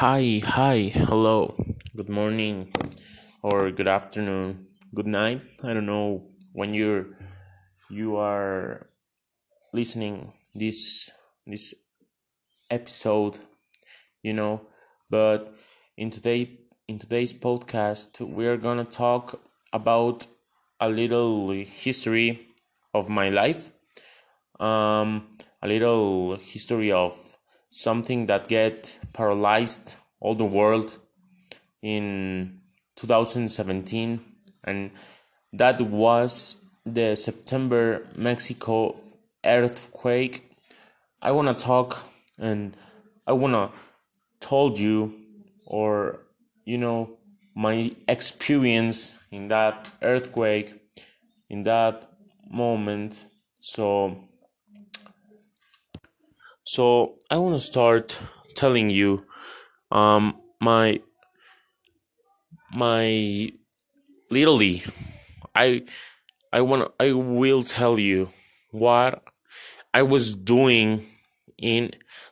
Hi, hi, hello, good morning, or good afternoon, good night. I don't know when you're you are listening this this episode, you know. But in today in today's podcast, we are gonna talk about a little history of my life, um, a little history of something that get paralyzed all the world in 2017 and that was the September Mexico earthquake. I want to talk and I want to told you or you know my experience in that earthquake in that moment. So so I want to start telling you um my my literally I I want I will tell you what I was doing in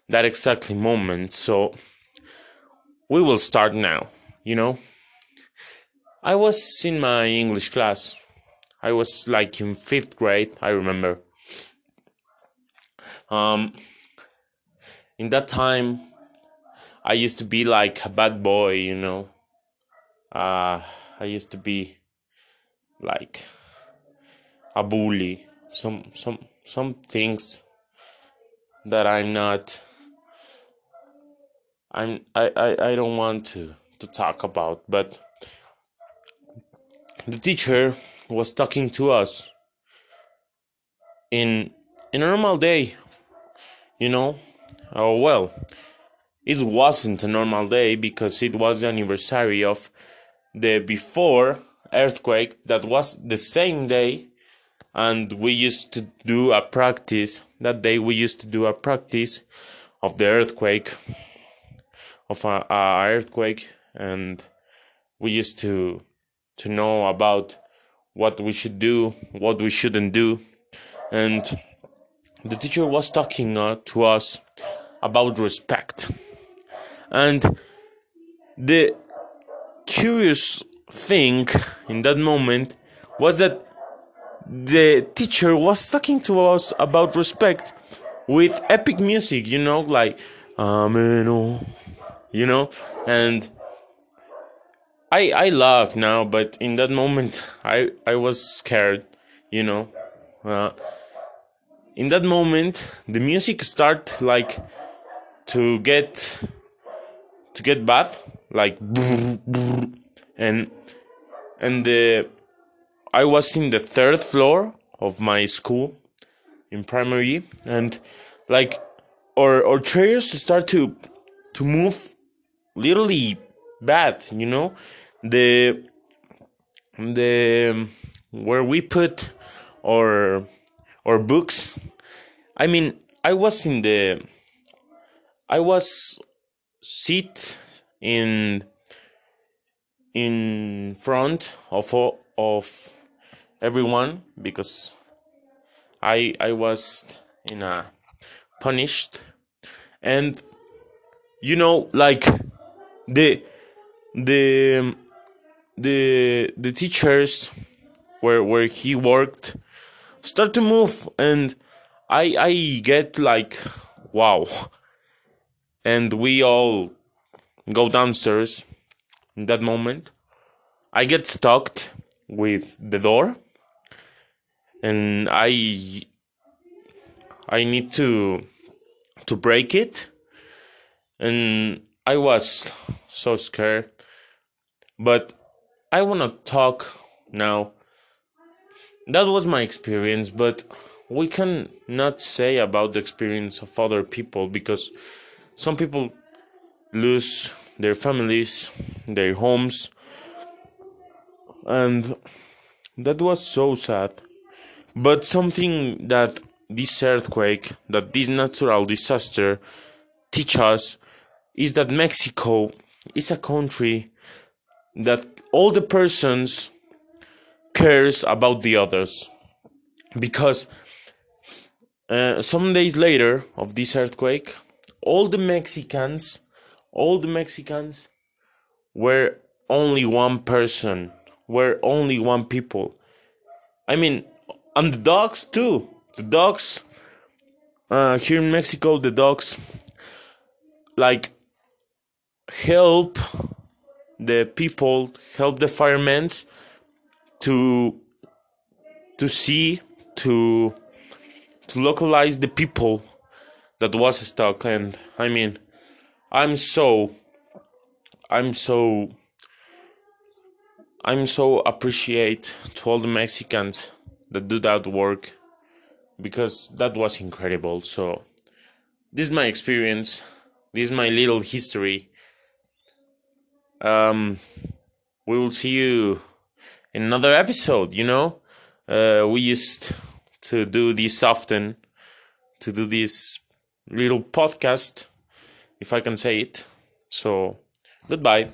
that exactly moment. So we will start now, you know. I was in my English class. I was like in 5th grade, I remember. Um in that time I used to be like a bad boy, you know. Uh, I used to be like a bully. Some some some things that I'm not. I'm I, I, I don't want to to talk about, but the teacher was talking to us in in a normal day, you know. Oh well, it wasn't a normal day because it was the anniversary of the before earthquake that was the same day and we used to do a practice that day we used to do a practice of the earthquake of a, a earthquake and we used to to know about what we should do what we shouldn't do and the teacher was talking uh, to us about respect and the curious thing in that moment was that the teacher was talking to us about respect with epic music, you know, like Amen, you know, and I I laugh now, but in that moment I I was scared, you know. Uh, in that moment, the music start like to get to get bad like and and the I was in the third floor of my school in primary and like our our chairs start to to move literally bad you know? The the where we put our our books i mean i was in the i was sit in in front of of everyone because I I was in a punished. And you know like the the the the teachers where where he worked start to move and I I get like wow and we all go downstairs in that moment. I get stuck with the door and I I need to to break it. And I was so scared. But I want to talk now. That was my experience but we can not say about the experience of other people because some people lose their families their homes and that was so sad. But something that this earthquake, that this natural disaster teach us is that Mexico is a country that all the persons cares about the others. Because uh, some days later of this earthquake all the mexicans all the Mexicans were only one person, were only one people. I mean, and the dogs too. The dogs uh, here in Mexico, the dogs like help the people, help the firemen to to see to to localize the people that was stuck and I mean I'm so I'm so I'm so appreciate to all the Mexicans that do that work because that was incredible. So this is my experience. This is my little history. Um, we will see you in another episode. You know, uh, we used to do this often, to do this little podcast, if I can say it. So goodbye.